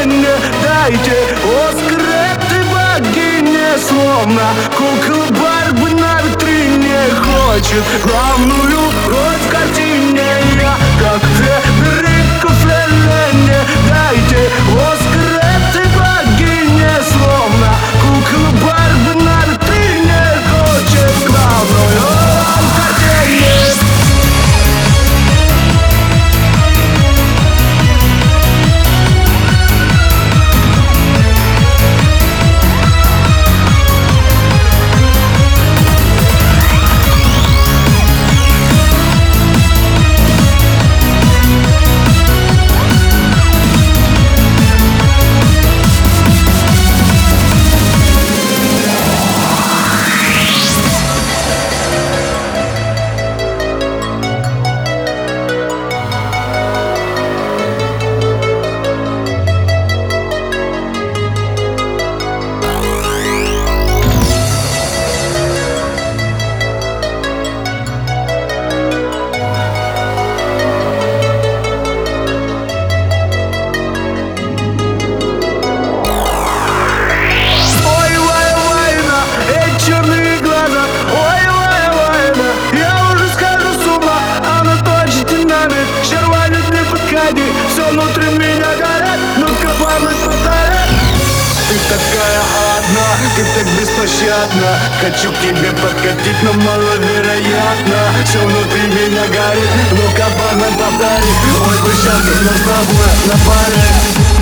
Феллене Дайте. Оскар богине Словно кукла Барби на витрине Хочет. Главную роль в подходи Все внутри меня горят, ну-ка парни повторяй Ты такая одна, ты так беспощадна. Хочу к тебе подкатить, но маловероятно. Все внутри меня горит, ну-ка парни повтори Ой, бы сейчас нас с тобой на